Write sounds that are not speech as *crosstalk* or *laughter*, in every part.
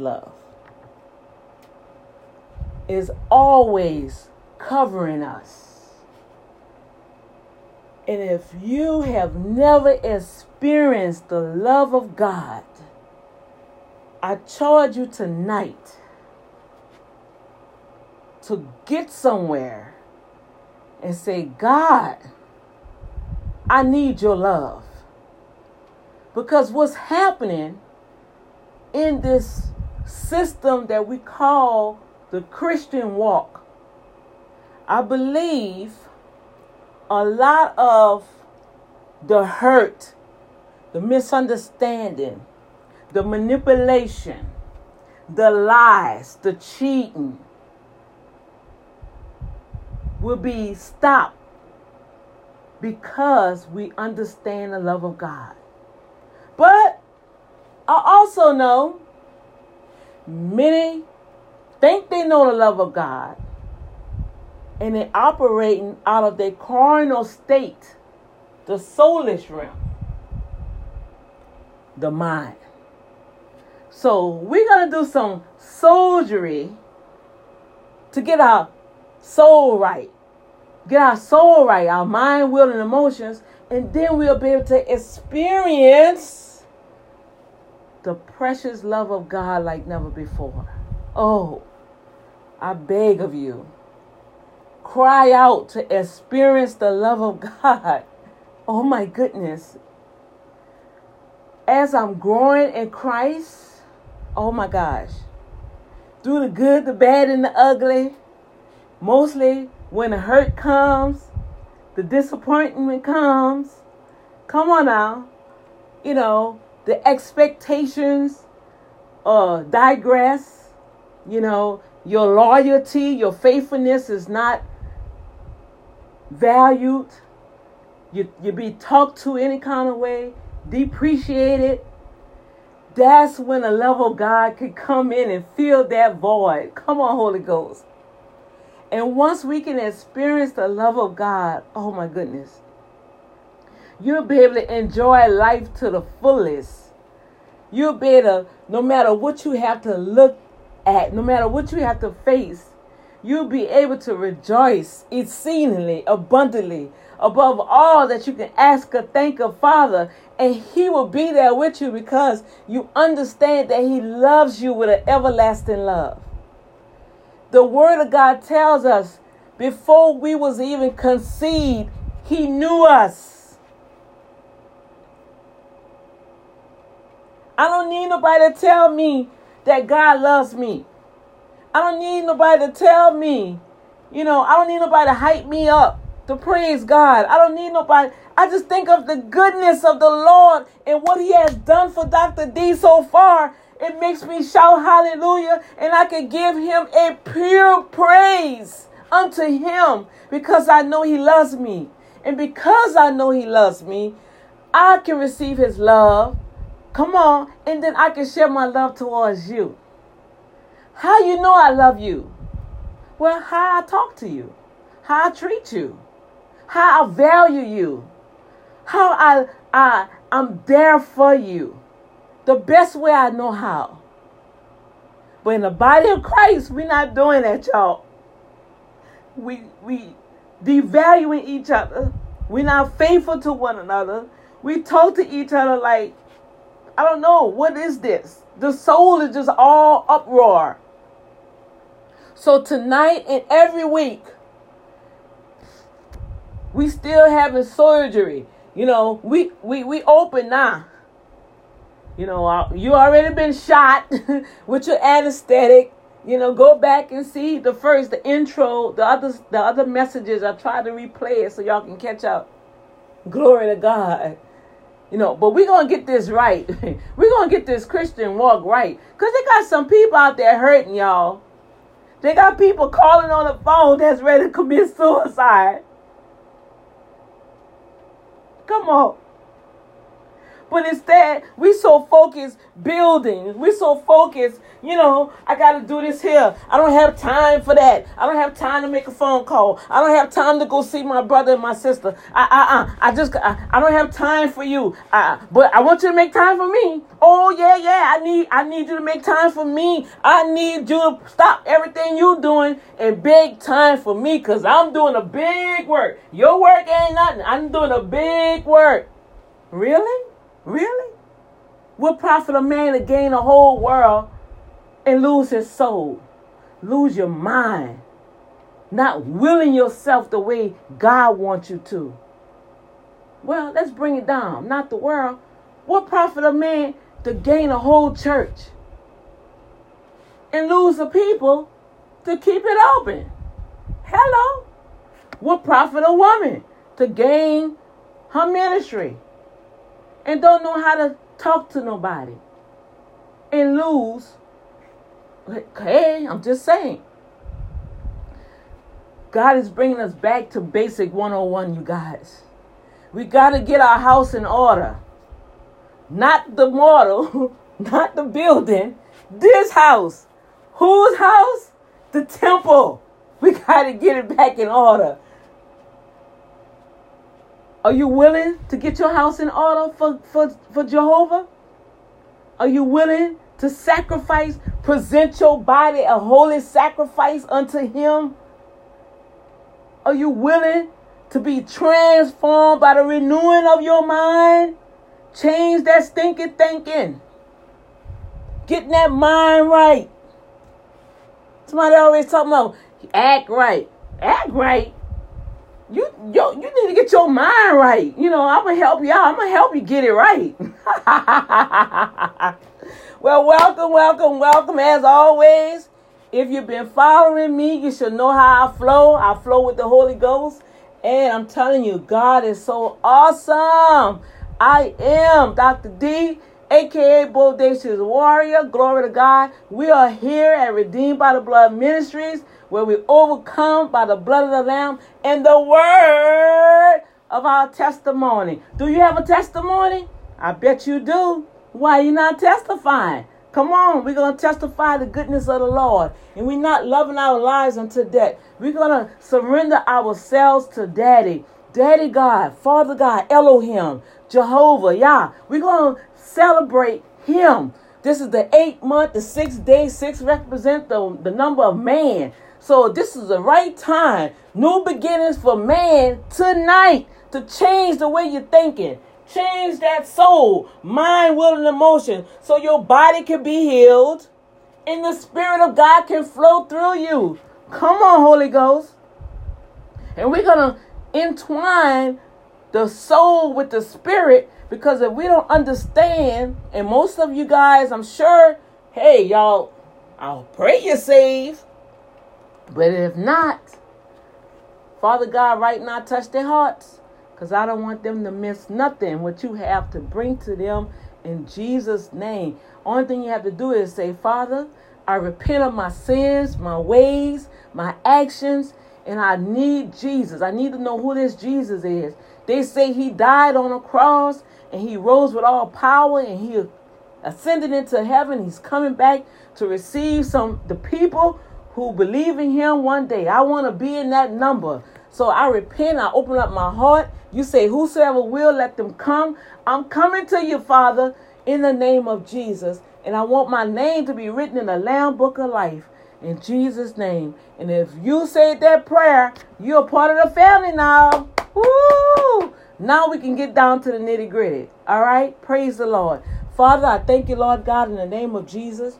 love, is always covering us. And if you have never experienced the love of God, I charge you tonight to get somewhere and say, God, I need your love. Because what's happening in this system that we call the Christian walk, I believe a lot of the hurt, the misunderstanding, the manipulation, the lies, the cheating, will be stopped because we understand the love of God. But I also know many think they know the love of God and they're operating out of their carnal state, the soulish realm, the mind. So we're to do some soldiery to get our soul right. Get our soul right, our mind, will, and emotions, and then we'll be able to experience the precious love of God like never before. Oh, I beg of you, cry out to experience the love of God. *laughs* Oh my goodness. As I'm growing in Christ, oh my gosh, through the good, the bad, and the ugly, mostly when the hurt comes, the disappointment comes. Come on now. You know, the expectations uh digress. You know, your loyalty, your faithfulness is not valued. You you be talked to any kind of way, depreciated. That's when the love of God could come in and fill that void. Come on, Holy Ghost. And once we can experience the love of God, oh my goodness, you'll be able to enjoy life to the fullest. You'll be able no matter what you have to look at, no matter what you have to face, you'll be able to rejoice exceedingly, abundantly, above all that you can ask or think of, Father. And He will be there with you because you understand that He loves you with an everlasting love. The Word of God tells us before we was even conceived, He knew us. I don't need nobody to tell me that God loves me. I don't need nobody to tell me, you know, I don't need nobody to hype me up to praise God. I don't need nobody. I just think of the goodness of the Lord and what He has done for Dr. D so far. It makes me shout hallelujah and I can give Him a pure praise unto Him because I know He loves me. And because I know He loves me, I can receive His love. Come on. And then I can share my love towards you. How you know I love you? Well, how I talk to you, how I treat you, how I value you, how I, I, I'm there for you. The best way I know how. But in the body of Christ, we're not doing that, y'all. We we devaluing each other. We're not faithful to one another. We talk to each other like, I don't know, what is this? The soul is just all uproar. So tonight and every week, we still having surgery. You know, we we we open now. You know, uh, you already been shot *laughs* with your anesthetic. You know, go back and see the first, the intro, the other, the other messages. I tried to replay it so y'all can catch up. Glory to God. You know, but we're gonna get this right. *laughs* we're gonna get this Christian walk right. Cause they got some people out there hurting y'all. They got people calling on the phone that's ready to commit suicide. Come on. But instead, we so focused building. We so focused, you know, I got to do this here. I don't have time for that. I don't have time to make a phone call. I don't have time to go see my brother and my sister. I, I, I, I just, I, I don't have time for you. I, but I want you to make time for me. Oh yeah, yeah. I need, I need you to make time for me. I need you to stop everything you doing and big time for me, cause I'm doing a big work. Your work ain't nothing. I'm doing a big work. Really? Really? What profit a man to gain a whole world and lose his soul? Lose your mind. Not willing yourself the way God wants you to. Well, let's bring it down. Not the world. What profit a man to gain a whole church and lose the people to keep it open? Hello? What profit a woman to gain her ministry and don't know how to talk to nobody and lose. Hey, I'm just saying. God is bringing us back to basic 101, you guys. We got to get our house in order. Not the model, *laughs* not the building. This house. Whose house? The temple. We got to get it back in order. Are you willing to get your house in order for, for, for Jehovah? Are you willing to sacrifice, present your body a holy sacrifice unto Him? Are you willing to be transformed by the renewing of your mind? Change that stinking thinking. Getting that mind right. Somebody always talking about act right. Act right you yo, you need to get your mind right. You know, I'm gonna help you out. I'm gonna help you get it right. *laughs* well, welcome, welcome, welcome. As always, if you've been following me, you should know how I flow. I flow with the Holy Ghost, and I'm telling you, God is so awesome. I am Dr. D, aka Bodacious Warrior. Glory to God. We are here at Redeemed by the Blood Ministries where we overcome by the blood of the Lamb and the word of our testimony. Do you have a testimony? I bet you do. Why are you not testifying? Come on, we're going to testify the goodness of the Lord. And we're not loving our lives unto death. We're going to surrender ourselves to Daddy. Daddy God, Father God, Elohim, Jehovah, Yah. We're going to celebrate Him. This is the eighth month, the sixth day. Six represent the, the number of man. So this is the right time. New beginnings for man tonight to change the way you're thinking. Change that soul, mind, will, and emotion so your body can be healed and the Spirit of God can flow through you. Come on, Holy Ghost. And we're going to entwine the soul with the spirit because if we don't understand, and most of you guys, I'm sure, hey, y'all, I'll pray you're saved. But if not, Father God, right now, touch their hearts. Because I don't want them to miss nothing what you have to bring to them in Jesus' name. Only thing you have to do is say, Father, I repent of my sins, my ways, my actions, and I need Jesus. I need to know who this Jesus is. They say he died on a cross and he rose with all power and he ascended into heaven. He's coming back to receive some the people who believe in him one day. I want to be in that number. So I repent. I open up my heart. You say, Whosoever will, let them come. I'm coming to you, Father, in the name of Jesus. And I want my name to be written in the Lamb Book of Life in Jesus' name. And if you said that prayer, you're part of the family now. Woo! Now we can get down to the nitty gritty. All right? Praise the Lord. Father, I thank you, Lord God, in the name of Jesus.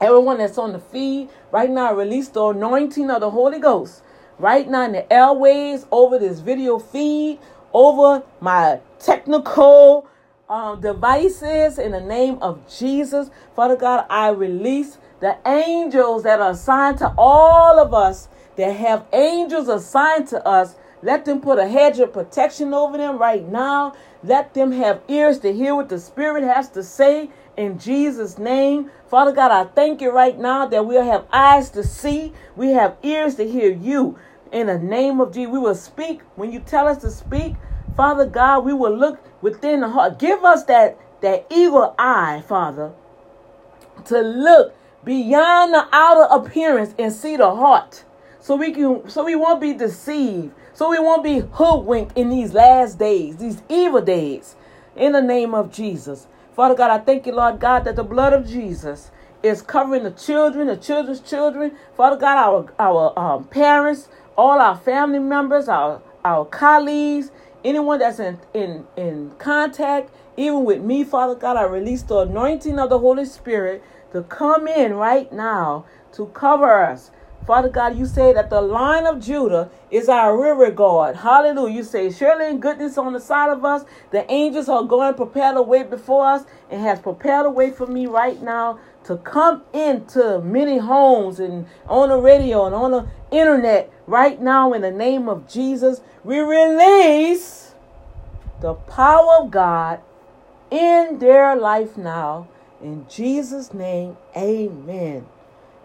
Everyone that's on the feed right now, release the anointing of the Holy Ghost right now in the airways over this video feed, over my technical um, devices in the name of Jesus. Father God, I release the angels that are assigned to all of us that have angels assigned to us. Let them put a hedge of protection over them right now. Let them have ears to hear what the Spirit has to say in Jesus' name. Father God, I thank you right now that we'll have eyes to see, we have ears to hear you. In the name of Jesus, we will speak when you tell us to speak. Father God, we will look within the heart. Give us that, that eagle eye, Father, to look beyond the outer appearance and see the heart. So we can so we won't be deceived. So we won't be hoodwinked in these last days, these evil days. In the name of Jesus. Father God, I thank you, Lord God, that the blood of Jesus is covering the children, the children's children. Father God, our our um, parents, all our family members, our our colleagues, anyone that's in, in, in contact, even with me, Father God, I release the anointing of the Holy Spirit to come in right now to cover us. Father God, you say that the Lion of Judah is our river guard. Hallelujah. You say, surely in goodness on the side of us, the angels are going to prepare the way before us and has prepared a way for me right now to come into many homes and on the radio and on the internet right now in the name of Jesus. We release the power of God in their life now. In Jesus' name, amen.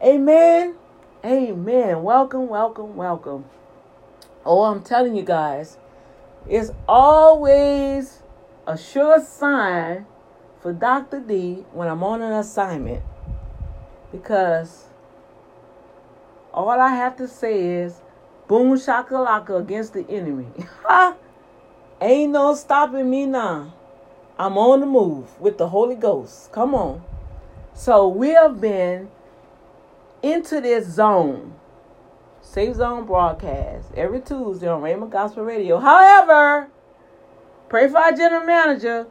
Amen. Amen. Welcome, welcome, welcome. Oh, I'm telling you guys, it's always a sure sign for Dr. D when I'm on an assignment because all I have to say is boom shakalaka against the enemy. *laughs* Ain't no stopping me now. I'm on the move with the Holy Ghost. Come on. So we have been into this zone, Safe Zone broadcast, every Tuesday on Raymond Gospel Radio. However, pray for our general manager.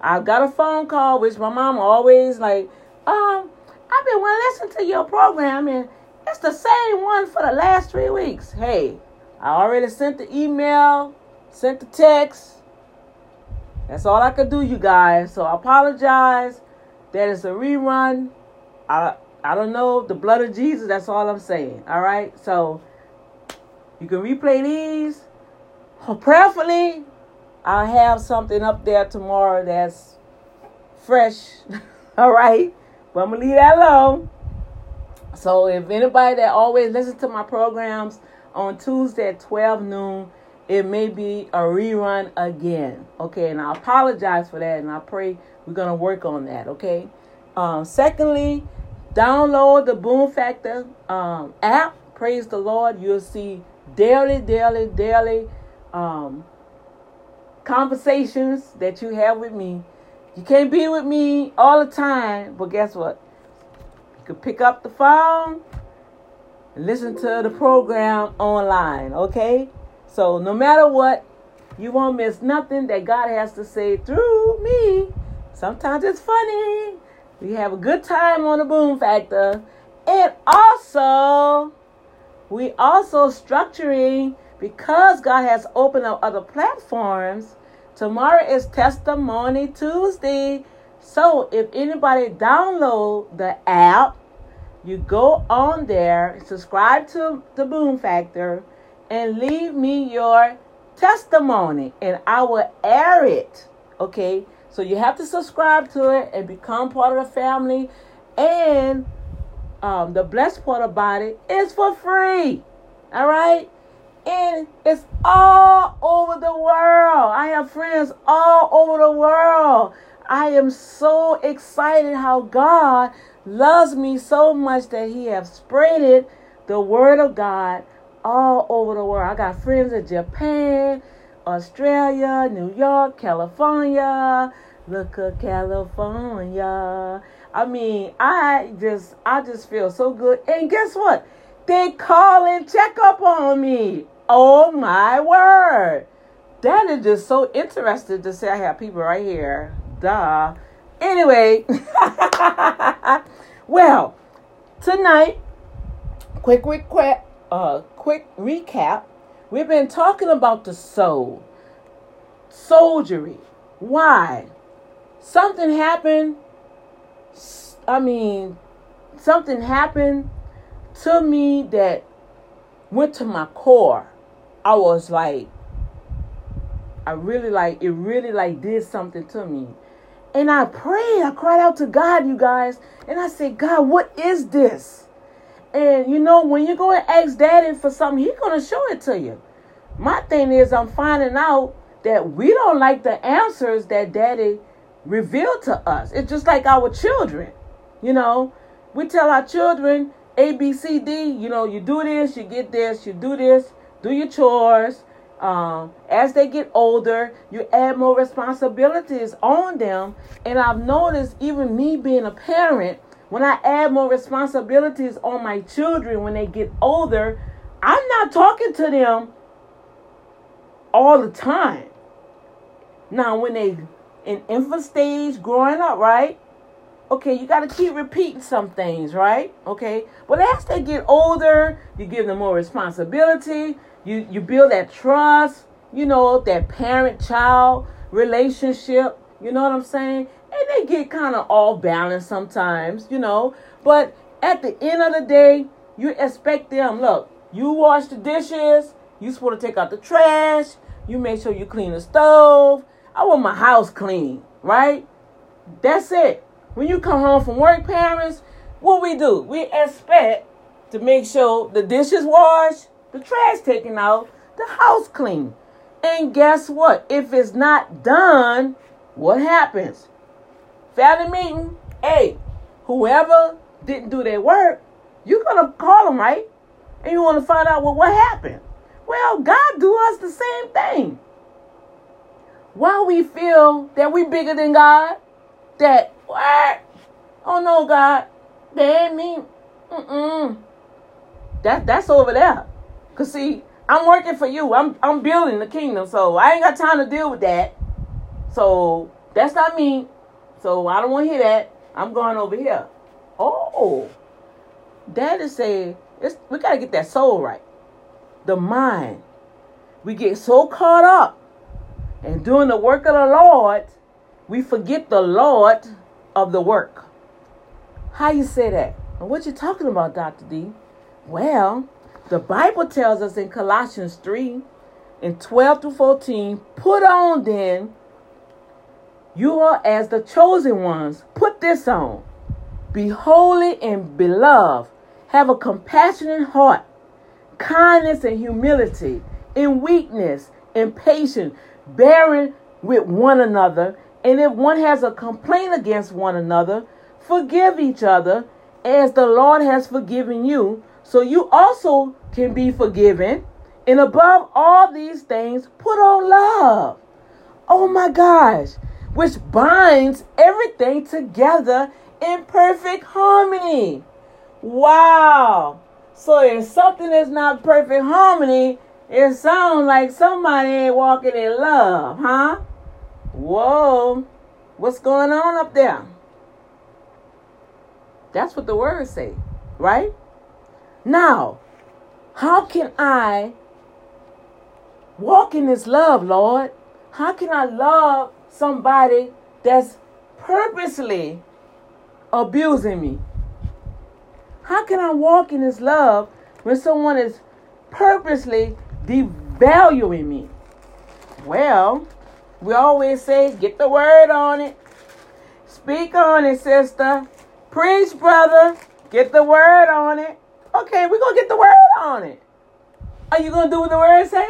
I got a phone call, which my mom always like, um, I've been want to listen to your program, and it's the same one for the last three weeks. Hey, I already sent the email, sent the text. That's all I could do, you guys. So I apologize. That is a rerun. I I don't know the blood of Jesus. That's all I'm saying. All right. So you can replay these. Prayerfully, I'll have something up there tomorrow that's fresh. *laughs* all right. But I'm gonna leave that alone. So if anybody that always listens to my programs on Tuesday at 12 noon, it may be a rerun again. Okay, and I apologize for that, and I pray we're gonna work on that. Okay. Um, secondly, download the Boom Factor um, app. Praise the Lord. You'll see daily, daily, daily um, conversations that you have with me. You can't be with me all the time, but guess what? You can pick up the phone and listen to the program online, okay? So no matter what, you won't miss nothing that God has to say through me. Sometimes it's funny. We have a good time on the Boom Factor. And also, we also structuring because God has opened up other platforms. Tomorrow is Testimony Tuesday. So if anybody download the app, you go on there, subscribe to the Boom Factor, and leave me your testimony, and I will air it. Okay, so you have to subscribe to it and become part of the family. And um, the blessed part about it is for free. All right? And it's all over the world. I have friends all over the world. I am so excited how God loves me so much that He has spreaded the word of God all over the world. I got friends in Japan, Australia, New York, California. Look at California. I mean, I just I just feel so good. And guess what? They call and check up on me. Oh my word. That is just so interesting to say I have people right here. Duh. Anyway, *laughs* well, tonight, quick, quick, quick, uh, quick recap. We've been talking about the soul, soldiery. Why? Something happened. I mean, something happened to me that went to my core. I was like, I really like, it really like did something to me. And I prayed, I cried out to God, you guys, and I said, God, what is this? And you know, when you go and ask daddy for something, he's gonna show it to you. My thing is I'm finding out that we don't like the answers that daddy revealed to us. It's just like our children. You know, we tell our children A, B, C, D, you know, you do this, you get this, you do this, do your chores. Um, as they get older, you add more responsibilities on them. And I've noticed, even me being a parent, when I add more responsibilities on my children when they get older, I'm not talking to them all the time. Now, when they in infant stage growing up, right? Okay, you got to keep repeating some things, right? Okay, but as they get older, you give them more responsibility. You you build that trust, you know, that parent-child relationship. You know what I'm saying? And they get kind of off balance sometimes, you know. But at the end of the day, you expect them. Look, you wash the dishes. You supposed to take out the trash. You make sure you clean the stove. I want my house clean, right? That's it. When you come home from work, parents, what we do? We expect to make sure the dishes washed, the trash taken out, the house clean. And guess what? If it's not done, what happens? Family meeting, hey, whoever didn't do their work, you're gonna call them, right? And you want to find out well, what happened. Well, God do us the same thing. Why we feel that we bigger than God, that what? Oh no, God, that ain't me. Mm-mm. That that's over there. Cause see, I'm working for you. I'm I'm building the kingdom, so I ain't got time to deal with that. So that's not me. So I don't want to hear that. I'm going over here. Oh, that is saying it's we gotta get that soul right. The mind. We get so caught up in doing the work of the Lord, we forget the Lord of the work. How you say that? And what you talking about, Dr. D? Well, the Bible tells us in Colossians 3 and 12 to 14, put on then, you are as the chosen ones. Put this on. Be holy and beloved. Have a compassionate heart, kindness and humility, in weakness and patience, bearing with one another. And if one has a complaint against one another, forgive each other as the Lord has forgiven you, so you also can be forgiven. And above all these things, put on love. Oh my gosh, which binds everything together in perfect harmony. Wow. So if something is not perfect harmony, it sounds like somebody ain't walking in love, huh? Whoa. What's going on up there? That's what the words say, right? Now, how can I walk in this love, Lord? How can I love somebody that's purposely abusing me? How can I walk in this love when someone is purposely devaluing me? Well, we always say, get the word on it. Speak on it, sister. Preach, brother. Get the word on it. Okay, we're going to get the word on it. Are you gonna do what the word say?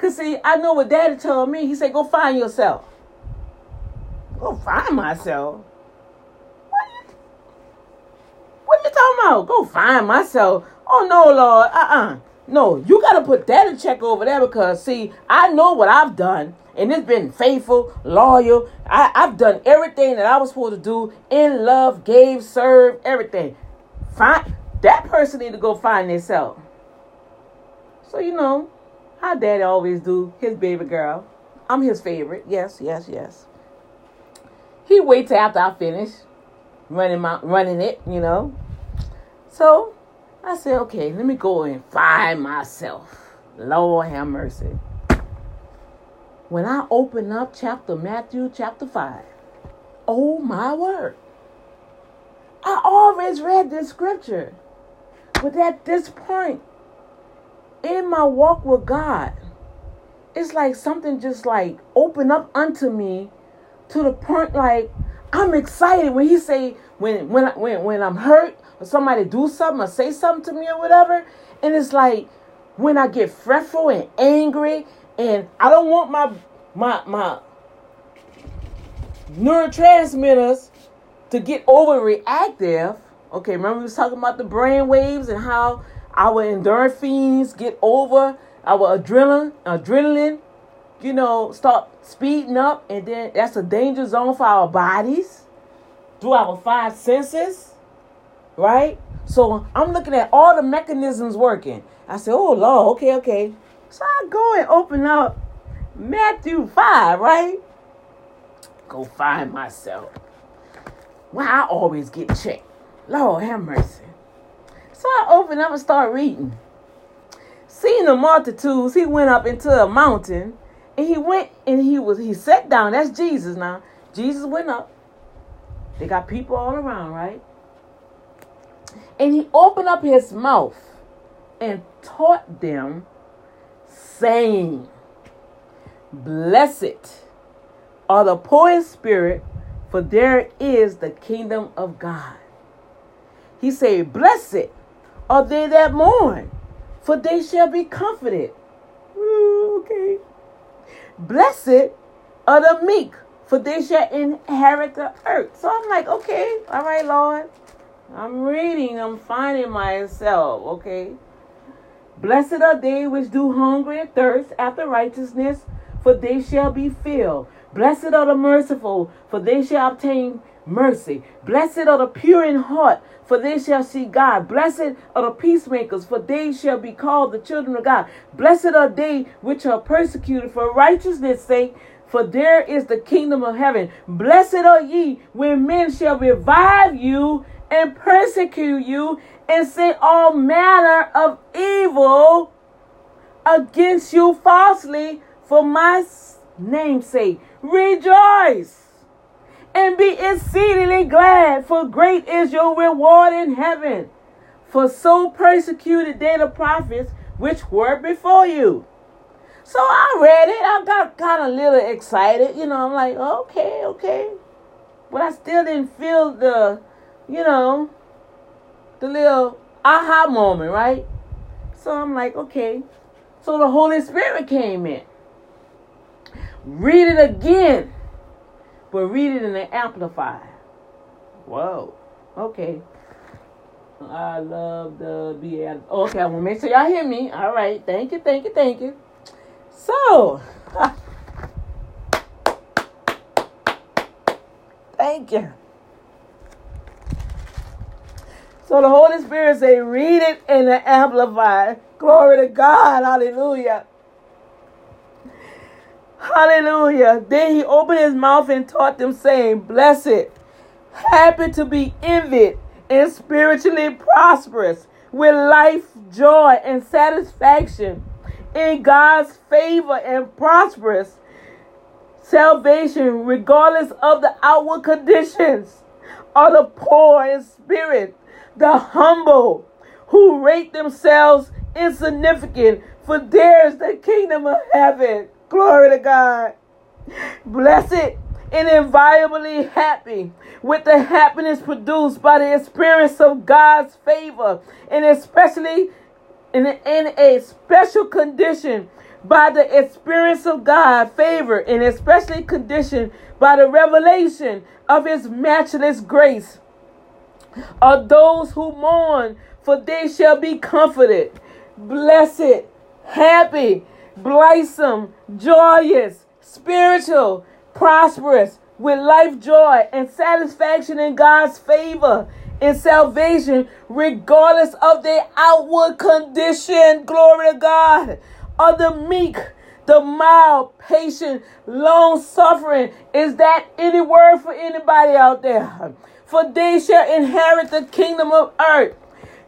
Cause see, I know what Daddy told me. He said, "Go find yourself." Go find myself. What you, what you talking about? Go find myself. Oh no, Lord. Uh-uh. No, you gotta put that in check over there because see, I know what I've done. And it's been faithful, loyal. I, I've done everything that I was supposed to do in love, gave, served, everything. Find that person need to go find themselves. So you know, how daddy always do his baby girl. I'm his favorite. Yes, yes, yes. He waits after I finish running my running it, you know. So I said, okay, let me go and find myself. Lord have mercy. When I open up chapter Matthew chapter 5, oh my word. I always read this scripture. But at this point in my walk with God, it's like something just like opened up unto me to the point like I'm excited when he say when when when when I'm hurt or somebody do something or say something to me or whatever, and it's like when I get fretful and angry and I don't want my my my neurotransmitters to get overreactive. Okay, remember we was talking about the brain waves and how our endorphins get over our adrenaline adrenaline you know, start speeding up, and then that's a danger zone for our bodies through our five senses, right? So I'm looking at all the mechanisms working. I said, oh, Lord, okay, okay. So I go and open up Matthew 5, right? Go find myself. Well, I always get checked. Lord, have mercy. So I open up and start reading. Seeing the multitudes, he went up into a mountain and he went and he was he sat down. That's Jesus now. Jesus went up. They got people all around, right? And he opened up his mouth and taught them, saying, Blessed are the poor in spirit, for there is the kingdom of God. He said, Blessed are they that mourn, for they shall be comforted. Ooh, okay. Blessed are the meek, for they shall inherit the earth. So I'm like, okay, all right, Lord. I'm reading, I'm finding myself, okay? Blessed are they which do hunger and thirst after righteousness, for they shall be filled. Blessed are the merciful, for they shall obtain mercy. Blessed are the pure in heart, for they shall see God. Blessed are the peacemakers, for they shall be called the children of God. Blessed are they which are persecuted for righteousness' sake, for there is the kingdom of heaven. Blessed are ye when men shall revive you and persecute you and say all manner of evil against you falsely for my name's sake. Rejoice and be exceedingly glad, for great is your reward in heaven. For so persecuted they the prophets which were before you. So I read it. I got kind of a little excited. You know, I'm like, okay, okay. But I still didn't feel the, you know, the little aha moment, right? So I'm like, okay. So the Holy Spirit came in. Read it again but read it in the Amplified. Whoa. Okay. I love the oh, okay, I want to make sure y'all hear me. All right. Thank you, thank you, thank you. So, *laughs* thank you. So the Holy Spirit say, read it in the Amplified. Glory to God. Hallelujah. Hallelujah. Then he opened his mouth and taught them, saying, Blessed, happy to be envied, and spiritually prosperous, with life, joy, and satisfaction in God's favor and prosperous salvation, regardless of the outward conditions, are the poor in spirit, the humble, who rate themselves insignificant, for theirs the kingdom of heaven. Glory to God. Blessed and inviolably happy with the happiness produced by the experience of God's favor and especially in, in a special condition by the experience of God, favor, and especially conditioned by the revelation of His matchless grace. Are those who mourn, for they shall be comforted. Blessed, happy, blithesome, joyous, spiritual, prosperous, with life joy and satisfaction in God's favor and salvation, regardless of their outward condition. Glory to God. Are the meek, the mild, patient, long suffering. Is that any word for anybody out there? For they shall inherit the kingdom of earth.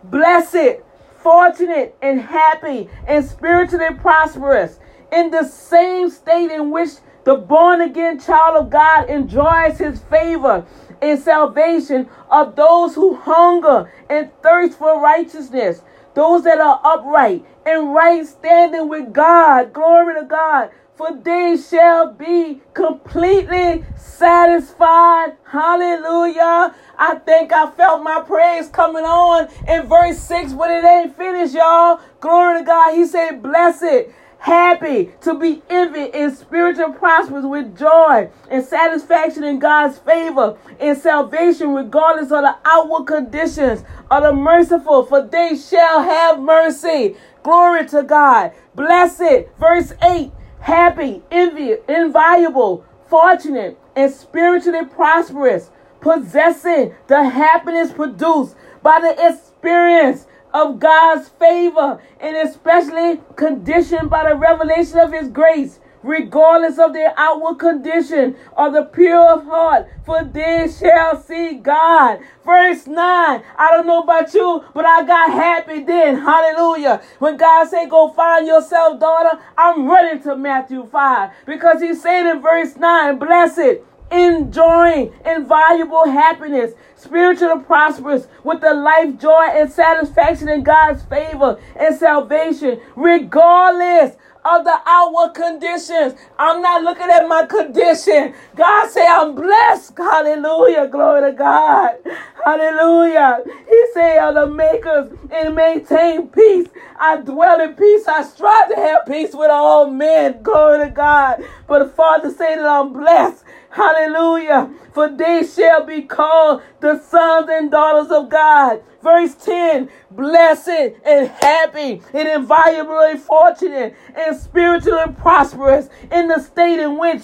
Blessed, fortunate, and happy, and spiritually prosperous, in the same state in which the born again child of God enjoys his favor and salvation of those who hunger and thirst for righteousness, those that are upright and right standing with God. Glory to God. For they shall be completely satisfied. Hallelujah. I think I felt my praise coming on in verse 6, but it ain't finished, y'all. Glory to God. He said, Blessed happy to be envied and spiritual prosperous with joy and satisfaction in God's favor and salvation, regardless of the outward conditions, of the merciful, for they shall have mercy. Glory to God. Blessed, verse 8, happy, envy, invaluable, fortunate, and spiritually prosperous, possessing the happiness produced by the experience of God's favor and especially conditioned by the revelation of His grace, regardless of their outward condition or the pure of heart, for they shall see God. Verse 9. I don't know about you, but I got happy then. Hallelujah. When God said, Go find yourself, daughter, I'm running to Matthew 5 because He said in verse 9, Blessed enjoying invaluable happiness, spiritual prosperous, with the life joy and satisfaction in God's favor and salvation, regardless of the outward conditions. I'm not looking at my condition. God say I'm blessed. Hallelujah. Glory to God. Hallelujah. He say are the makers and maintain peace. I dwell in peace. I strive to have peace with all men. Glory to God. But the Father say that I'm blessed. Hallelujah. For they shall be called the sons and daughters of God. Verse 10 Blessed and happy and inviolably fortunate and spiritually prosperous in the state in which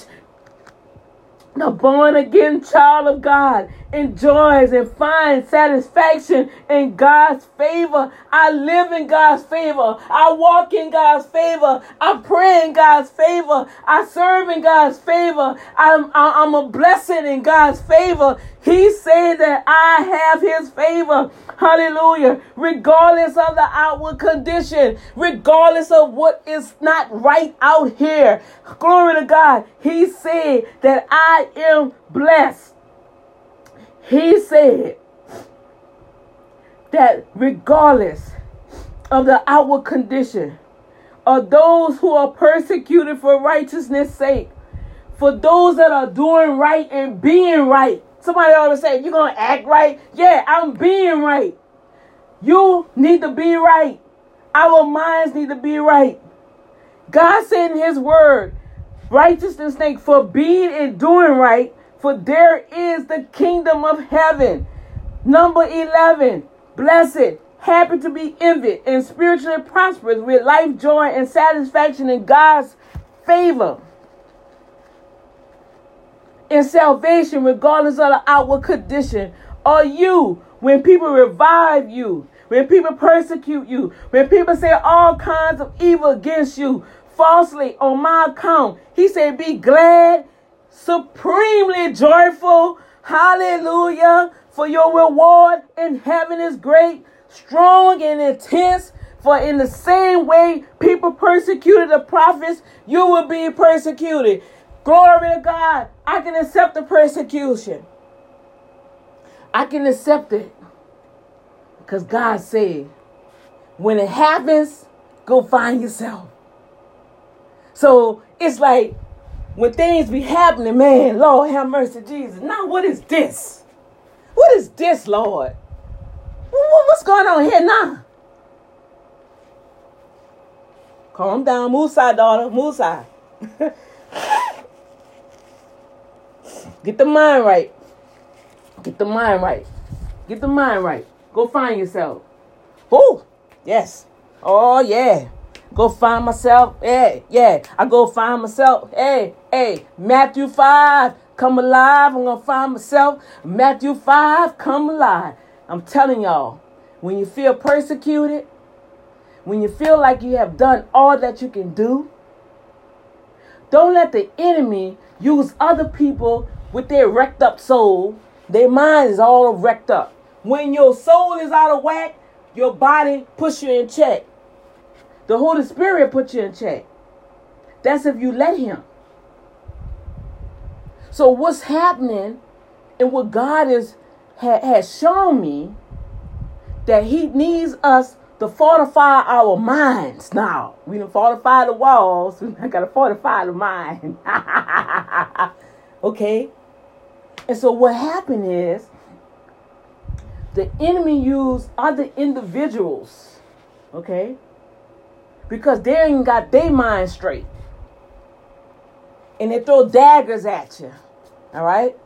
the born again child of God enjoys and finds satisfaction in God's favor. I live in God's favor. I walk in God's favor. I pray in God's favor. I serve in God's favor. I'm, I'm a blessing in God's favor. He said that I have his favor. Hallelujah. Regardless of the outward condition, regardless of what is not right out here. Glory to God. He said that I am blessed. He said that regardless of the outward condition, of those who are persecuted for righteousness' sake, for those that are doing right and being right. Somebody always say, You're going to act right? Yeah, I'm being right. You need to be right. Our minds need to be right. God said in His word, righteousness sake for being and doing right for there is the kingdom of heaven. Number 11, blessed, happy to be envied, and spiritually prosperous with life, joy, and satisfaction in God's favor. In salvation, regardless of the outward condition, are you when people revive you, when people persecute you, when people say all kinds of evil against you falsely on my account. He said, Be glad supremely joyful. Hallelujah. For your reward in heaven is great, strong, and intense. For in the same way people persecuted the prophets, you will be persecuted. Glory to God. I can accept the persecution. I can accept it. Because God said, when it happens, go find yourself. So it's like when things be happening, man, Lord have mercy, Jesus. Now, what is this? What is this, Lord? What's going on here now? Calm down. Musa, daughter. Musa. *laughs* Get the mind right. Get the mind right. Get the mind right. Go find yourself. Oh, yes. Oh, yeah. Go find myself. Hey, yeah. I go find myself. Hey, hey. Matthew 5, come alive. I'm going to find myself. Matthew 5, come alive. I'm telling y'all, when you feel persecuted, when you feel like you have done all that you can do, don't let the enemy use other people with their wrecked up soul. Their mind is all wrecked up. When your soul is out of whack, your body puts you in check. The Holy Spirit put you in check. That's if you let Him. So what's happening and what God is ha, has shown me that He needs us to fortify our minds. Now we done fortify the walls. *laughs* We gotta fortify the mind. *laughs* okay. And so what happened is the enemy used other individuals, okay, because they ain't got their mind straight. And they throw daggers at you. All right?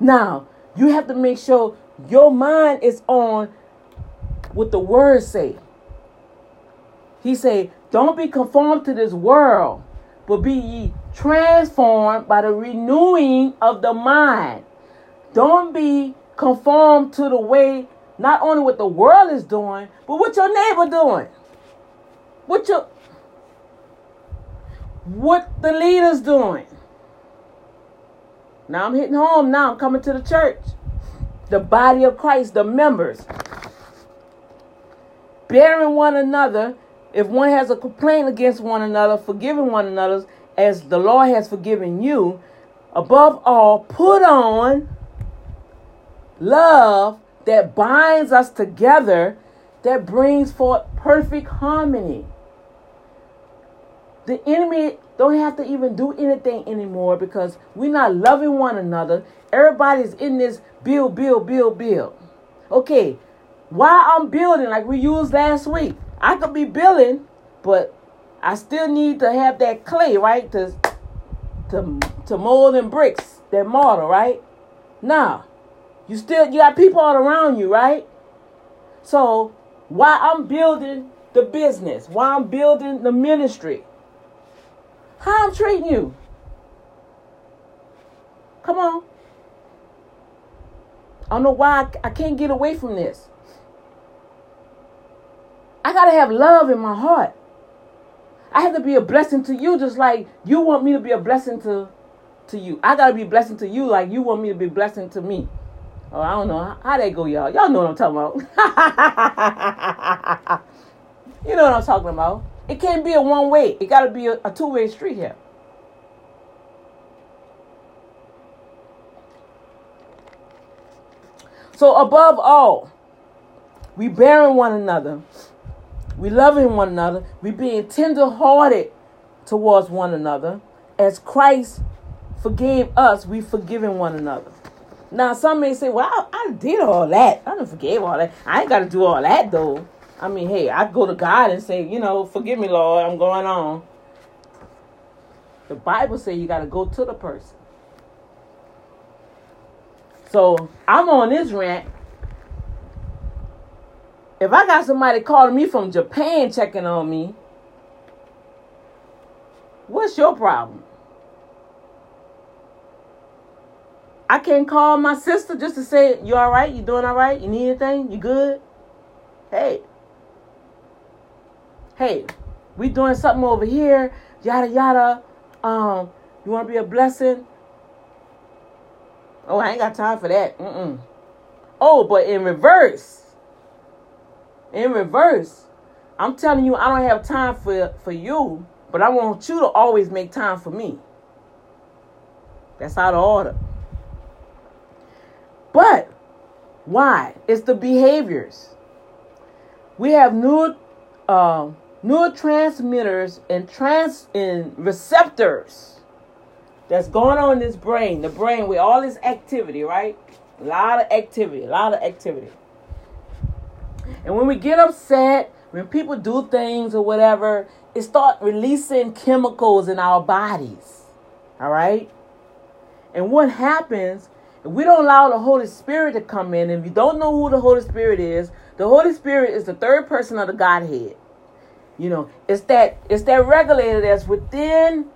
Now, you have to make sure your mind is on what the words say. He say, don't be conformed to this world, but be ye transformed by the renewing of the mind. Don't be conformed to the way not only what the world is doing, but what your neighbor doing. What your what the leaders doing. Now I'm hitting home now. I'm coming to the church. The body of Christ, the members. Bearing one another. If one has a complaint against one another, forgiving one another as the Lord has forgiven you. Above all, put on love that binds us together, that brings forth perfect harmony. The enemy don't have to even do anything anymore because we're not loving one another. Everybody's in this build, build, build, build. Okay, while I'm building, like we used last week, I could be building, but I still need to have that clay, right? To to to mold and bricks, that mortar, right? Now, you still you got people all around you, right? So why I'm building the business, why I'm building the ministry, how I'm treating you? Come on. I don't know why I, I can't get away from this. I gotta have love in my heart. I have to be a blessing to you just like you want me to be a blessing to to you. I gotta be a blessing to you like you want me to be a blessing to me. Oh, I don't know how, that go, y'all. Y'all know what I'm talking about. *laughs* you know what I'm talking about. It can't be a one way. It gotta be a, a two way street here. So above all, we bearing one another we loving one another. We being tender-hearted towards one another. As Christ forgave us, we forgiving one another. Now, some may say, well, I, I did all that. I didn't forgive all that. I ain't got to do all that, though. I mean, hey, I go to God and say, you know, forgive me, Lord, I'm going on. The Bible says you got to go to the person. So I'm on this rant if I got somebody calling me from Japan checking on me, what's your problem? I can't call my sister just to say, You all right? You doing all right? You need anything? You good? Hey. Hey, we doing something over here, yada yada. Um, you wanna be a blessing? Oh, I ain't got time for that. Mm-mm. Oh, but in reverse, in reverse, I'm telling you, I don't have time for, for you, but I want you to always make time for me. That's out of order. But why? It's the behaviors. We have new uh, neurotransmitters and trans and receptors that's going on in this brain, the brain with all this activity, right? A lot of activity, a lot of activity. And when we get upset, when people do things or whatever, it start releasing chemicals in our bodies. All right? And what happens if we don't allow the Holy Spirit to come in? If you don't know who the Holy Spirit is, the Holy Spirit is the third person of the Godhead. You know, it's that it's that regulator that's within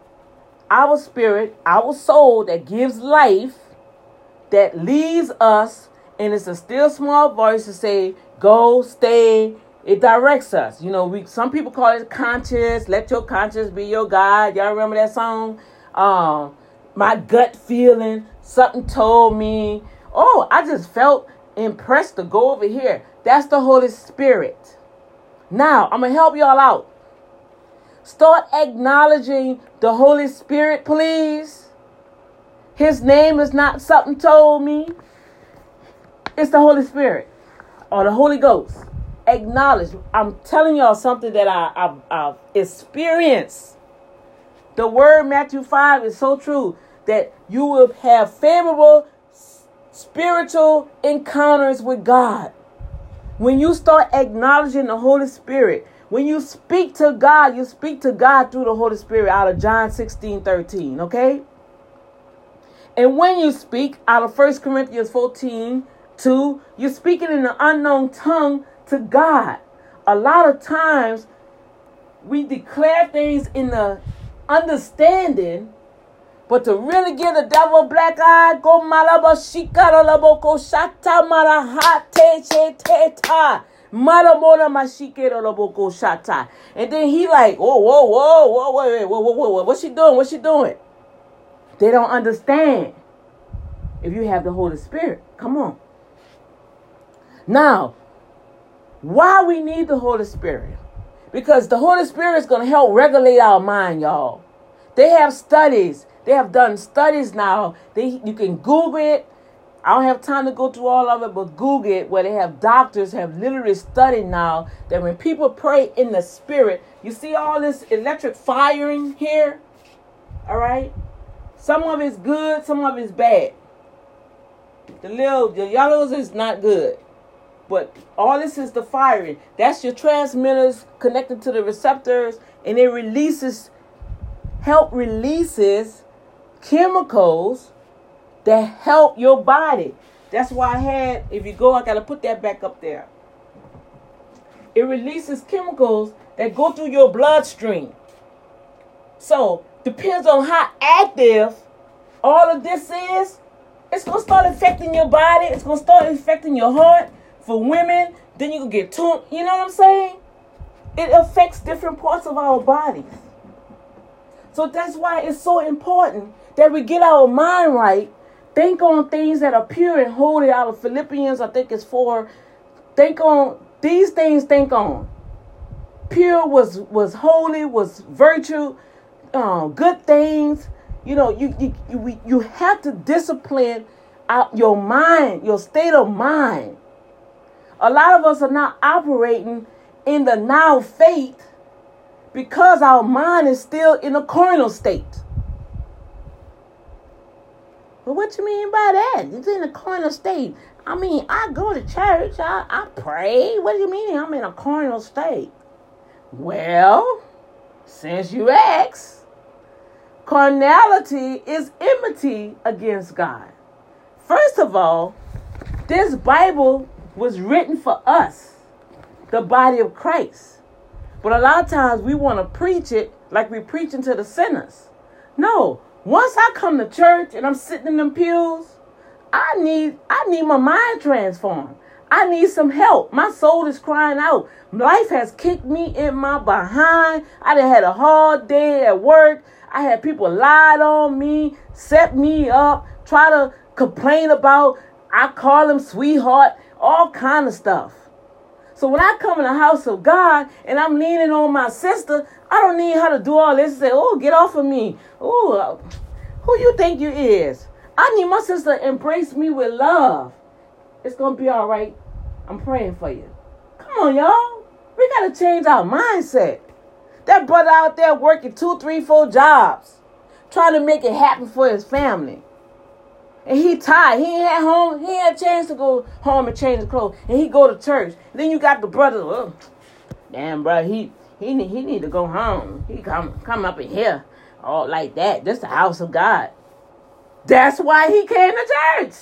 our spirit, our soul that gives life, that leads us, and it's a still small voice to say, go, stay. It directs us. You know, we some people call it conscious. Let your conscience be your guide. Y'all remember that song? Um, my gut feeling, something told me, oh, I just felt impressed to go over here. That's the Holy Spirit. Now, I'm going to help y'all out. Start acknowledging the Holy Spirit, please. His name is not something told me. It's the Holy Spirit or the Holy Ghost. Acknowledge. I'm telling y'all something that I, I've, I've experienced. The word Matthew 5 is so true that you will have favorable spiritual encounters with God. When you start acknowledging the Holy Spirit, when you speak to God, you speak to God through the Holy Spirit out of John 16 13, okay? And when you speak out of 1 Corinthians 14 2, you're speaking in an unknown tongue to God. A lot of times we declare things in the understanding, but to really give the devil black eye, go malaba shikara laboko shata marahate cheteta. Maramona mashikero laboko shata. And then he like, oh, whoa, whoa, whoa, whoa, wait, wait, whoa, whoa, whoa, whoa, what's she doing? What's she doing? They don't understand if you have the Holy Spirit. Come on. Now, why we need the Holy Spirit? Because the Holy Spirit is going to help regulate our mind, y'all. They have studies. They have done studies now. They you can Google it. I don't have time to go through all of it, but Google it where they have doctors have literally studied now that when people pray in the spirit, you see all this electric firing here? All right? Some of it's good, some of it's bad. The little the yellows is not good. But all this is the firing. That's your transmitters connected to the receptors, and it releases, help releases chemicals that help your body. That's why I had, if you go, I got to put that back up there. It releases chemicals that go through your bloodstream. So, depends on how active all of this is. It's going to start affecting your body. It's going to start affecting your heart for women, then you can get tuned. You know what I'm saying? It affects different parts of our bodies. So that's why it's so important that we get our mind right. Think on things that are pure and holy out of Philippians, I think it's four. Think on these things, think on. Pure was was holy, was virtue, um, good things. You know, you you you, you have to discipline out your mind, your state of mind. A lot of us are not operating in the now faith because our mind is still in a carnal state. But what you mean by that? It's in a carnal state. I mean, I go to church, I, I pray. What do you mean I'm in a carnal state? Well, since you ask, carnality is enmity against God. First of all, this Bible was written for us, the body of Christ. But a lot of times we want to preach it like we're preaching to the sinners. No, once I come to church and I'm sitting in them pews, I need I need my mind transformed. I need some help. My soul is crying out. Life has kicked me in my behind. I done had a hard day at work. I had people lied on me, set me up, try to complain about. I call them sweetheart all kind of stuff. So when I come in the house of God and I'm leaning on my sister, I don't need her to do all this and say, oh, get off of me. Oh, who you think you is? I need my sister to embrace me with love. It's going to be all right. I'm praying for you. Come on, y'all. We got to change our mindset. That brother out there working two, three, four jobs, trying to make it happen for his family. And he tired. He ain't had home. He had a chance to go home and change his clothes. And he go to church. Then you got the brother. Oh, damn, bro. He he need he need to go home. He come come up in here all like that. This the house of God. That's why he came to church.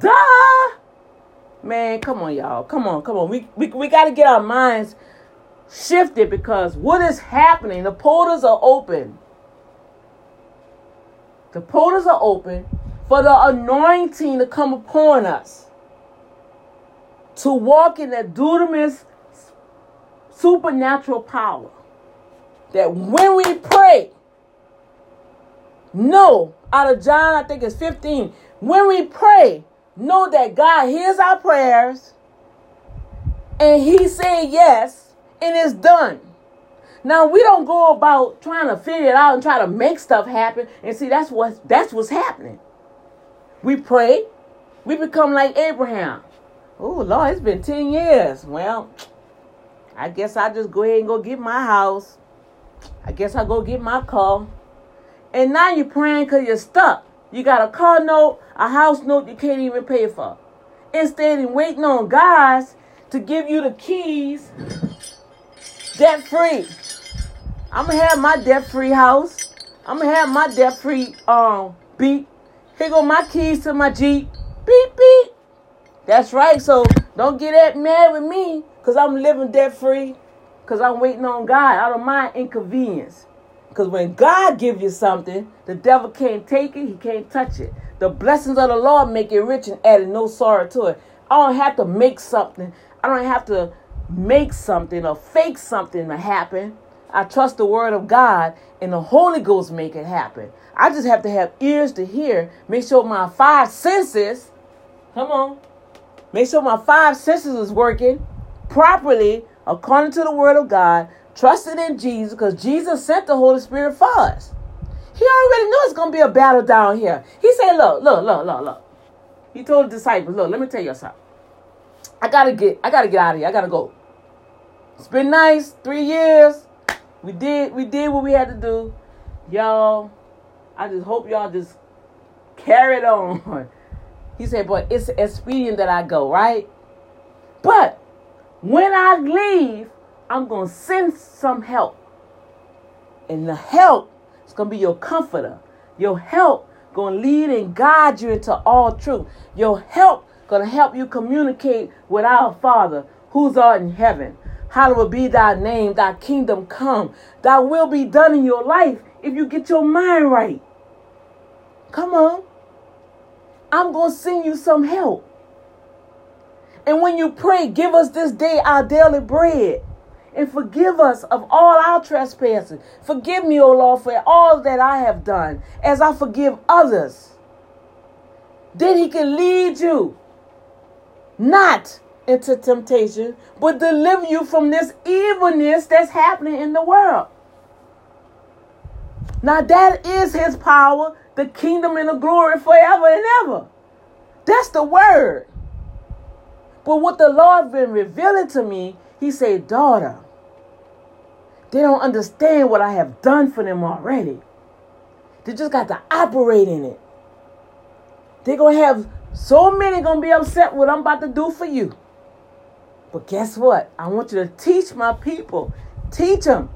Duh. Man, come on, y'all. Come on, come on. We we, we got to get our minds shifted because what is happening? The portals are open. The portals are open for the anointing to come upon us. To walk in that dunamis supernatural power. That when we pray, know out of John, I think it's 15, when we pray, know that God hears our prayers and He said yes and it's done. Now we don't go about trying to figure it out and try to make stuff happen. And see, that's what that's what's happening. We pray, we become like Abraham. Oh Lord, it's been 10 years. Well, I guess I just go ahead and go get my house. I guess I go get my car. And now you're praying because you're stuck. You got a car note, a house note you can't even pay for. Instead of waiting on guys to give you the keys debt free. I'm gonna have my debt free house. I'm gonna have my debt free um beat. Here go my keys to my Jeep. Beep beep. That's right. So don't get that mad with me because I'm living debt free. Because I'm waiting on God. I don't mind inconvenience. Because when God gives you something, the devil can't take it, he can't touch it. The blessings of the Lord make it rich and added no sorrow to it. I don't have to make something. I don't have to make something or fake something to happen. I trust the word of God and the Holy Ghost make it happen. I just have to have ears to hear, make sure my five senses, come on, make sure my five senses is working properly according to the word of God, trusting in Jesus because Jesus sent the Holy Spirit for us. He already knew it's going to be a battle down here. He said, look, look, look, look, look. He told the disciples, look, let me tell you something. I gotta get, I gotta get out of here. I gotta go. It's been nice, three years. We did, we did what we had to do, y'all. I just hope y'all just carry it on. *laughs* He said, but it's expedient that I go, right? But when I leave, I'm gonna send some help, and the help is gonna be your comforter. Your help gonna lead and guide you into all truth. Your help gonna help you communicate with our Father who's art in heaven. Hallowed be thy name, thy kingdom come. Thy will be done in your life if you get your mind right. Come on. I'm going to send you some help. And when you pray, give us this day our daily bread. And forgive us of all our trespasses. Forgive me, O Lord, for all that I have done, as I forgive others. Then he can lead you not into temptation, but deliver you from this evilness that's happening in the world. Now, that is his power, the kingdom and the glory forever and ever. That's the word. But what the Lord been revealing to me, he said, daughter, they don't understand what I have done for them already. They just got to operate in it. They're to have so many to be upset what I'm about to do for you. But guess what? I want you to teach my people. Teach them.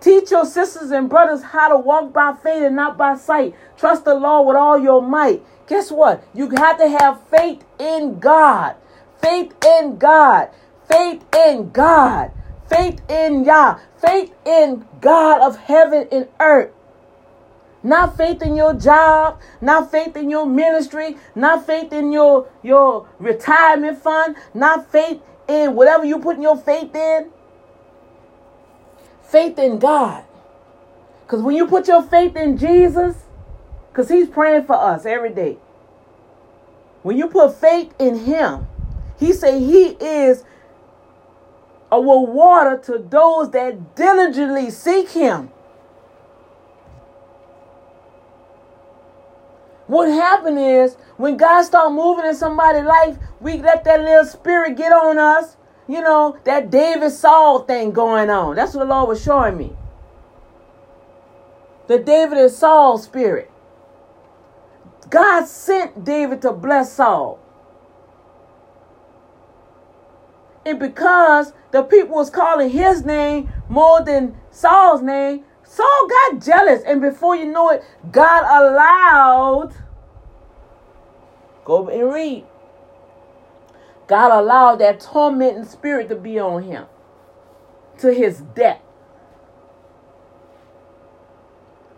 Teach your sisters and brothers how to walk by faith and not by sight. Trust the Lord with all your might. Guess what? You have to have faith in God. Faith in God. Faith in God. Faith in Yah. Faith in God of heaven and earth. Not faith in your job, not faith in your ministry, not faith in your, your retirement fund, not faith in whatever you put your faith in. Faith in God. Because when you put your faith in Jesus, because he's praying for us every day. When you put faith in him, he say he is a rewarder to those that diligently seek him. What happened is when God start moving in somebody's life, we let that little spirit get on us. You know, that David Saul thing going on. That's what the Lord was showing me. The David and Saul spirit. God sent David to bless Saul. And because the people was calling his name more than Saul's name, Saul got jealous. And before you know it, God allowed, go and read. God allowed that tormenting spirit to be on him to his death.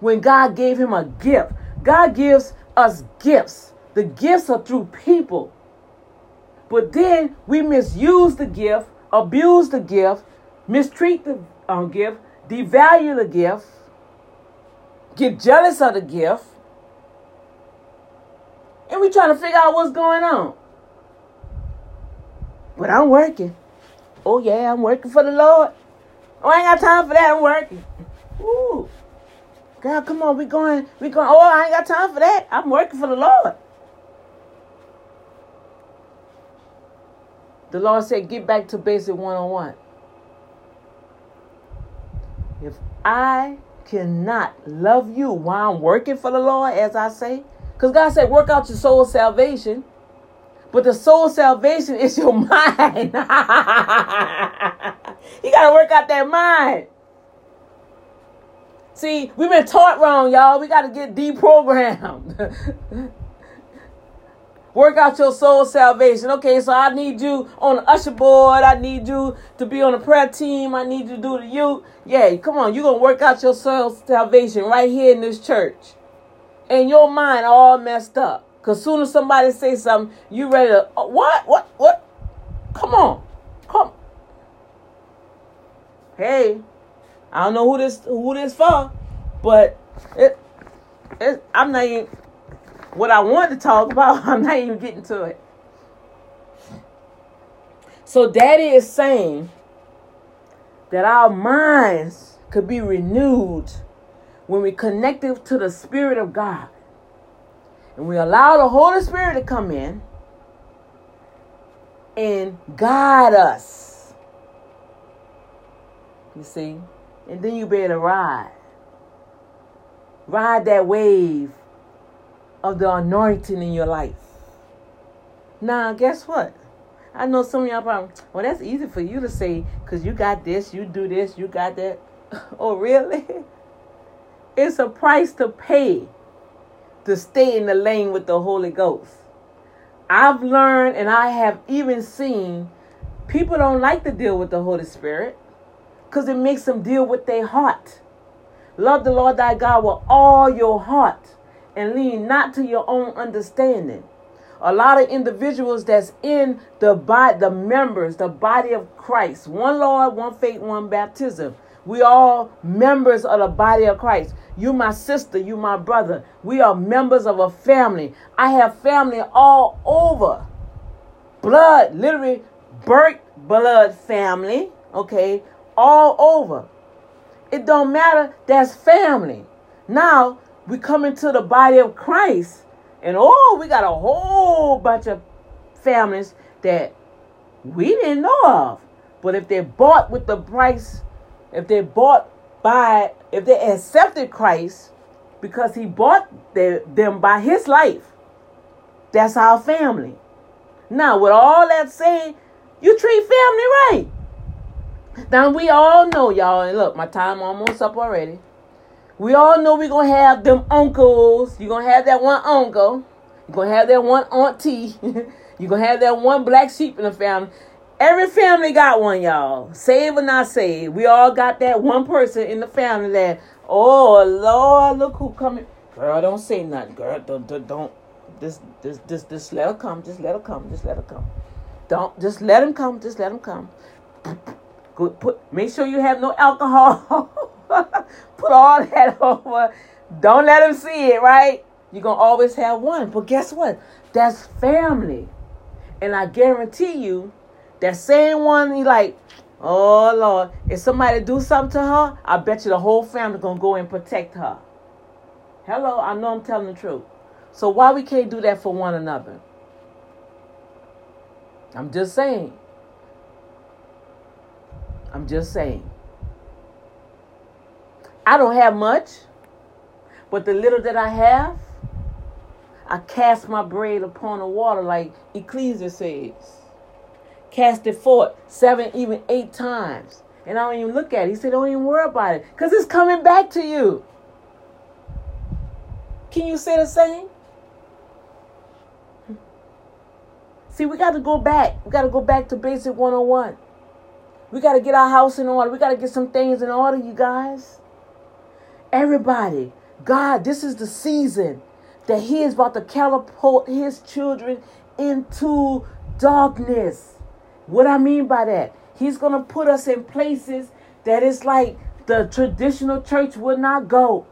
When God gave him a gift, God gives us gifts. The gifts are through people. But then we misuse the gift, abuse the gift, mistreat the um, gift, devalue the gift, get jealous of the gift, and we trying to figure out what's going on. But I'm working. Oh yeah, I'm working for the Lord. Oh, I ain't got time for that. I'm working. Ooh. God, come on, we going, we going, oh, I ain't got time for that. I'm working for the Lord. The Lord said, get back to basic one on one. If I cannot love you while I'm working for the Lord, as I say, because God said, work out your soul salvation. But the soul salvation is your *laughs* mind. you got to work out that mind. See, we've been taught wrong, y'all. We got to get deprogrammed. *laughs* Work out your soul salvation. Okay, so I need you on the usher board. I need you to be on the prayer team. I need you to do the youth. Yeah, come on. You're going to work out your soul salvation right here in this church. And your mind all messed up. Because soon as somebody say something, you ready to, oh, what? What? What? Come on. Come. Hey, I don't know who this who this for, but it, it I'm not even what I wanted to talk about, *laughs* I'm not even getting to it. So, Daddy is saying that our minds could be renewed when we connect it to the Spirit of God. And we allow the Holy Spirit to come in and guide us. You see? And then you be able to ride. Ride that wave of the anointing in your life. Now, guess what? I know some of y'all probably, well, that's easy for you to say because you got this, you do this, you got that. *laughs* oh, really? *laughs* It's a price to pay to stay in the lane with the Holy Ghost. I've learned and I have even seen people don't like to deal with the Holy Spirit because it makes them deal with their heart. Love the Lord thy God with all your heart and lean not to your own understanding. A lot of individuals that's in the body, the members, the body of Christ, one Lord, one faith, one baptism. We all members of the body of Christ. You my sister, you my brother. We are members of a family. I have family all over. Blood, literally birth blood family, okay? All over. It don't matter, that's family. Now, we come into the body of Christ, and oh, we got a whole bunch of families that we didn't know of. But if they're bought with the price, if they're bought by, if they accepted Christ because he bought them by his life, that's our family. Now, with all that said, you treat family right. Now, we all know, y'all, and look, my time almost up already. We all know we're to have them uncles. You're to have that one uncle. You're to have that one auntie. *laughs* You're to have that one black sheep in the family. Every family got one, y'all. Save or not save. We all got that one person in the family that, oh, Lord, look who coming. Girl, don't say nothing. Girl, don't, don't, don't. Just, just, just, just let her come. Just let her come. Just let her come. Don't, just let him come. Just let him come. Good. Put, make sure you have no alcohol. *laughs* Put all that over. Don't let them see it, right? You're to always have one. But guess what? That's family. And I guarantee you, that same one, you like, oh Lord, if somebody do something to her, I bet you the whole family to go and protect her. Hello, I know I'm telling the truth. So why we can't do that for one another? I'm just saying. I'm just saying. I don't have much, but the little that I have, I cast my bread upon the water, like Ecclesiastes says. Cast it forth seven, even eight times. And I don't even look at it. He said, Don't even worry about it. Because it's coming back to you. Can you say the same? See, we got to go back. We got to go back to basic 101. We got to get our house in order. We got to get some things in order, you guys. Everybody, God, this is the season that He is about to catapult His children into darkness. What I mean by that, He's going to put us in places that it's like the traditional church would not go.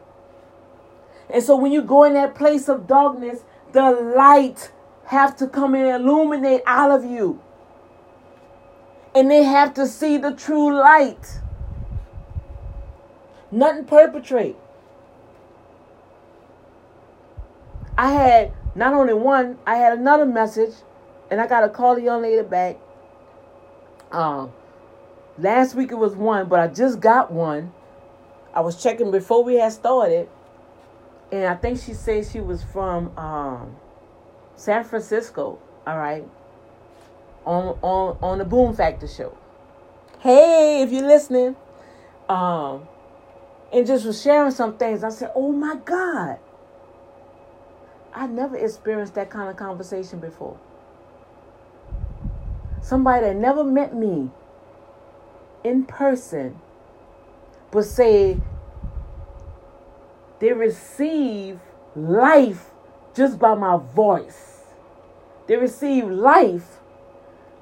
And so when you go in that place of darkness, the light have to come and illuminate out of you. And they have to see the true light. Nothing perpetrate. I had not only one, I had another message, and I got to call the young lady back. Um, last week it was one, but I just got one. I was checking before we had started, and I think she said she was from um, San Francisco. All right, on on on the Boom Factor show. Hey, if you're listening, um, and just was sharing some things. I said, "Oh my God." I never experienced that kind of conversation before. Somebody that never met me in person, but say they receive life just by my voice. They receive life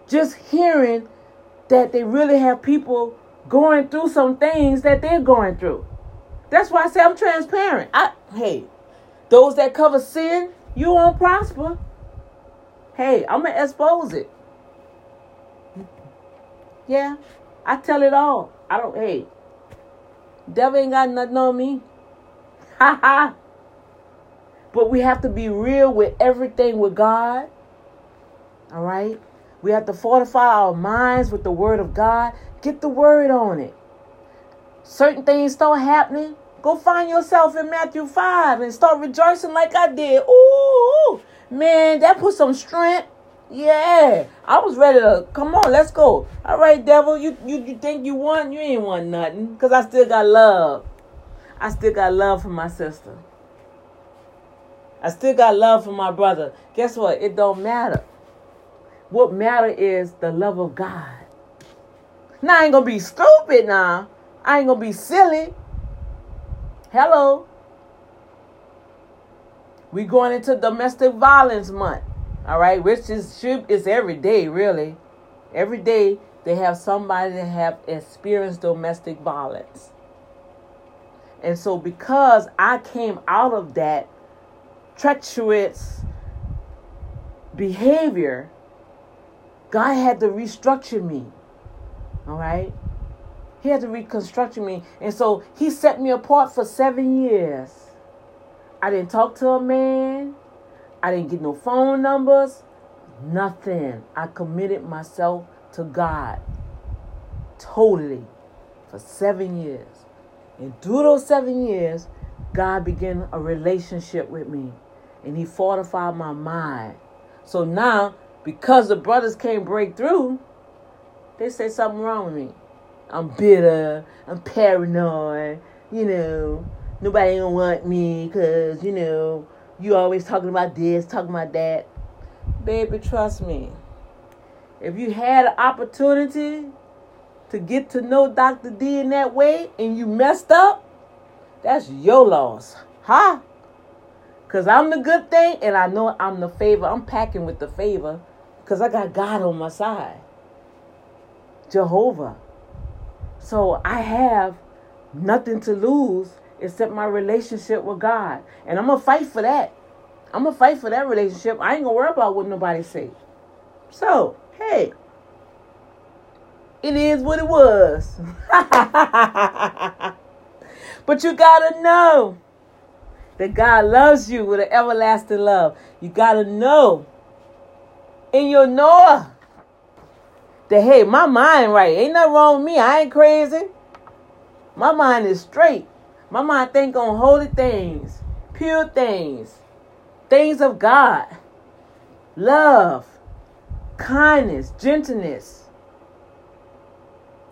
just hearing that they really have people going through some things that they're going through. That's why I say I'm transparent. I hey, those that cover sin, you won't prosper. Hey, I'm gonna expose it. Yeah, I tell it all. I don't. Hey, devil ain't got nothing on me. *laughs* Ha ha. But we have to be real with everything with God. All right. We have to fortify our minds with the word of God. Get the word on it. Certain things start happening. Go find yourself in Matthew 5 and start rejoicing like I did. Ooh, man, that put some strength. Yeah, I was ready to come on. Let's go. All right, devil, you you, you think you won? You ain't won nothing, cause I still got love. I still got love for my sister. I still got love for my brother. Guess what? It don't matter. What matter is the love of God. Now I ain't gonna be stupid now. I ain't gonna be silly. Hello. We going into domestic violence month. All right, which is should is every day, really. Every day they have somebody that have experienced domestic violence. And so because I came out of that treacherous behavior, God had to restructure me. All right? He had to reconstruct me. And so he set me apart for seven years. I didn't talk to a man. I didn't get no phone numbers. Nothing. I committed myself to God totally for seven years. And through those seven years, God began a relationship with me. And he fortified my mind. So now, because the brothers can't break through, they say something wrong with me. I'm bitter. I'm paranoid. You know, nobody don't want me because, you know, you always talking about this, talking about that. Baby, trust me. If you had an opportunity to get to know Dr. D in that way and you messed up, that's your loss. Huh? Because I'm the good thing and I know I'm the favor. I'm packing with the favor because I got God on my side. Jehovah. So I have nothing to lose except my relationship with God. And I'm going to fight for that. I'm going to fight for that relationship. I ain't going to worry about what nobody say. So, hey, it is what it was. *laughs* but you got to know that God loves you with an everlasting love. You got to know in your Noah that, hey, my mind right. Ain't nothing wrong with me. I ain't crazy. My mind is straight. My mind think on holy things, pure things. things of God, love, kindness, gentleness.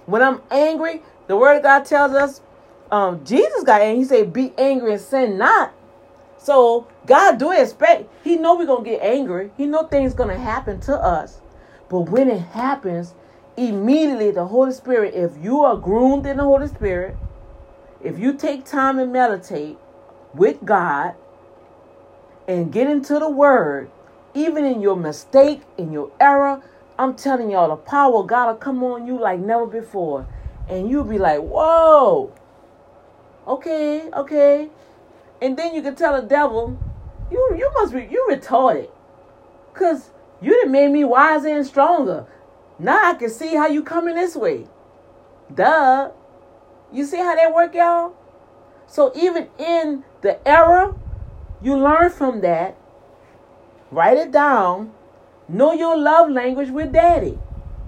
When I'm angry, the word of God tells us, um, Jesus got angry. He said, "Be angry and sin not." So God do expect. He know we're gonna get angry. He know things gonna happen to us. But when it happens, immediately the Holy Spirit, if you are groomed in the Holy Spirit, if you take time and meditate with God and get into the Word, even in your mistake, in your error, I'm telling y'all, the power of God will come on you like never before. And you'll be like, whoa, okay, okay. And then you can tell the devil, you you must be you retarded. Cause you done made me wiser and stronger. Now I can see how you coming this way. Duh. You see how that work, y'all? So even in the error, you learn from that. Write it down. Know your love language with daddy.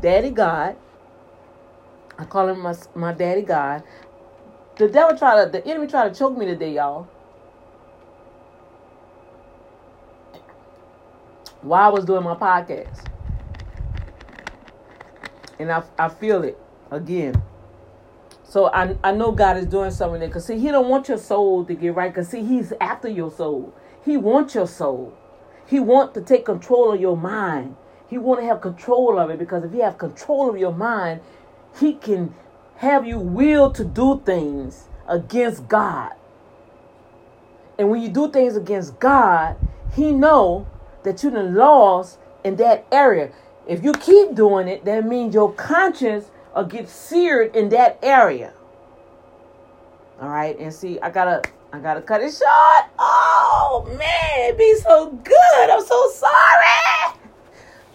Daddy God. I call him my, my daddy God. The devil tried to, the enemy tried to choke me today, y'all. While I was doing my podcast. And I, I feel it again. So I, I know God is doing something there. Because, see, He don't want your soul to get right. Because, see, He's after your soul. He wants your soul. He wants to take control of your mind. He want to have control of it. Because if you have control of your mind, He can have you will to do things against God. And when you do things against God, He know that you done lost in that area. If you keep doing it, that means your conscience will get seared in that area. All right, and see, I gotta, I gotta cut it short. Oh man, it be so good. I'm so sorry,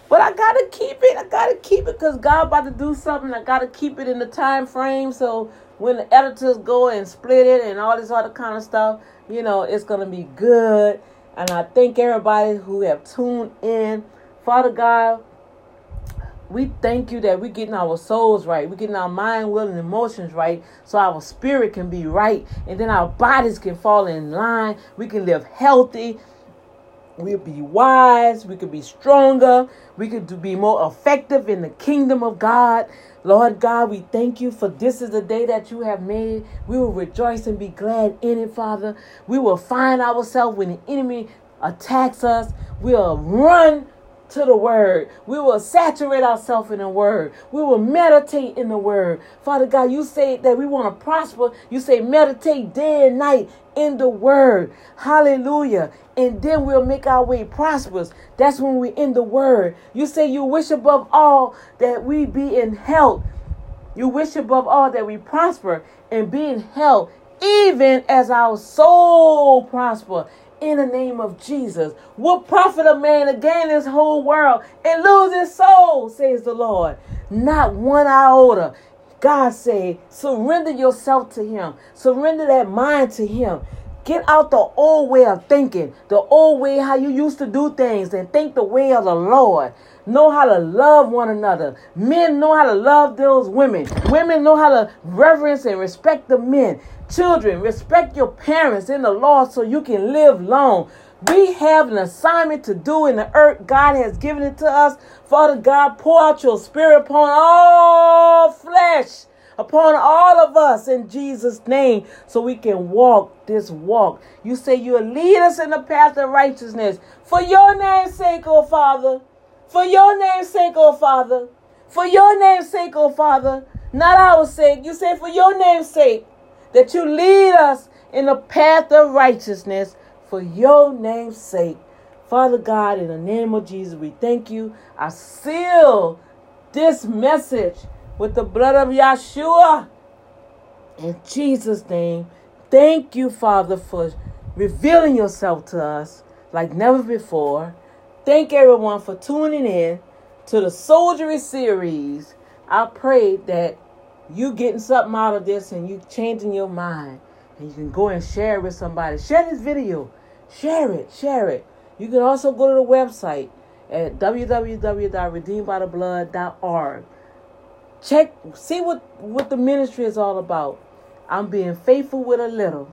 but I gotta keep it. I gotta keep it because God about to do something. I gotta keep it in the time frame. So when the editors go and split it and all this other kind of stuff, you know, it's gonna be good. And I thank everybody who have tuned in. Father God, we thank you that we're getting our souls right. We're getting our mind, will, and emotions right so our spirit can be right. And then our bodies can fall in line. We can live healthy. We'll be wise. We could be stronger. We could be more effective in the kingdom of God. Lord God, we thank you for this is the day that you have made. We will rejoice and be glad in it, Father. We will find ourselves when the enemy attacks us. We'll run to the word. We will saturate ourselves in the word. We will meditate in the word. Father God, you say that we want to prosper. You say meditate day and night in the word. Hallelujah. And then we'll make our way prosperous. That's when we're in the word. You say you wish above all that we be in health. You wish above all that we prosper and be in health, even as our soul prosper in the name of Jesus. What profit a man to gain this whole world and lose his soul, says the Lord. Not one iota. God say, surrender yourself to him. Surrender that mind to him. Get out the old way of thinking, the old way how you used to do things, and think the way of the Lord. Know how to love one another. Men know how to love those women. Women know how to reverence and respect the men. Children, respect your parents in the Lord so you can live long. We have an assignment to do in the earth. God has given it to us. Father God, pour out your spirit upon all flesh, upon all of us in Jesus' name, so we can walk this walk. You say you'll lead us in the path of righteousness for your name's sake, oh Father. For your name's sake, oh Father. For your name's sake, oh Father. Not our sake. You say for your name's sake that you lead us in the path of righteousness for your name's sake. Father God, in the name of Jesus, we thank you. I seal this message with the blood of Yeshua. In Jesus' name, thank you, Father, for revealing yourself to us like never before. Thank everyone for tuning in to the Soldiery series. I pray that you getting something out of this and you changing your mind. And you can go and share it with somebody. Share this video. Share it. Share it. You can also go to the website at www.redeemedbytheblood.org. Check, see what, what the ministry is all about. I'm being faithful with a little.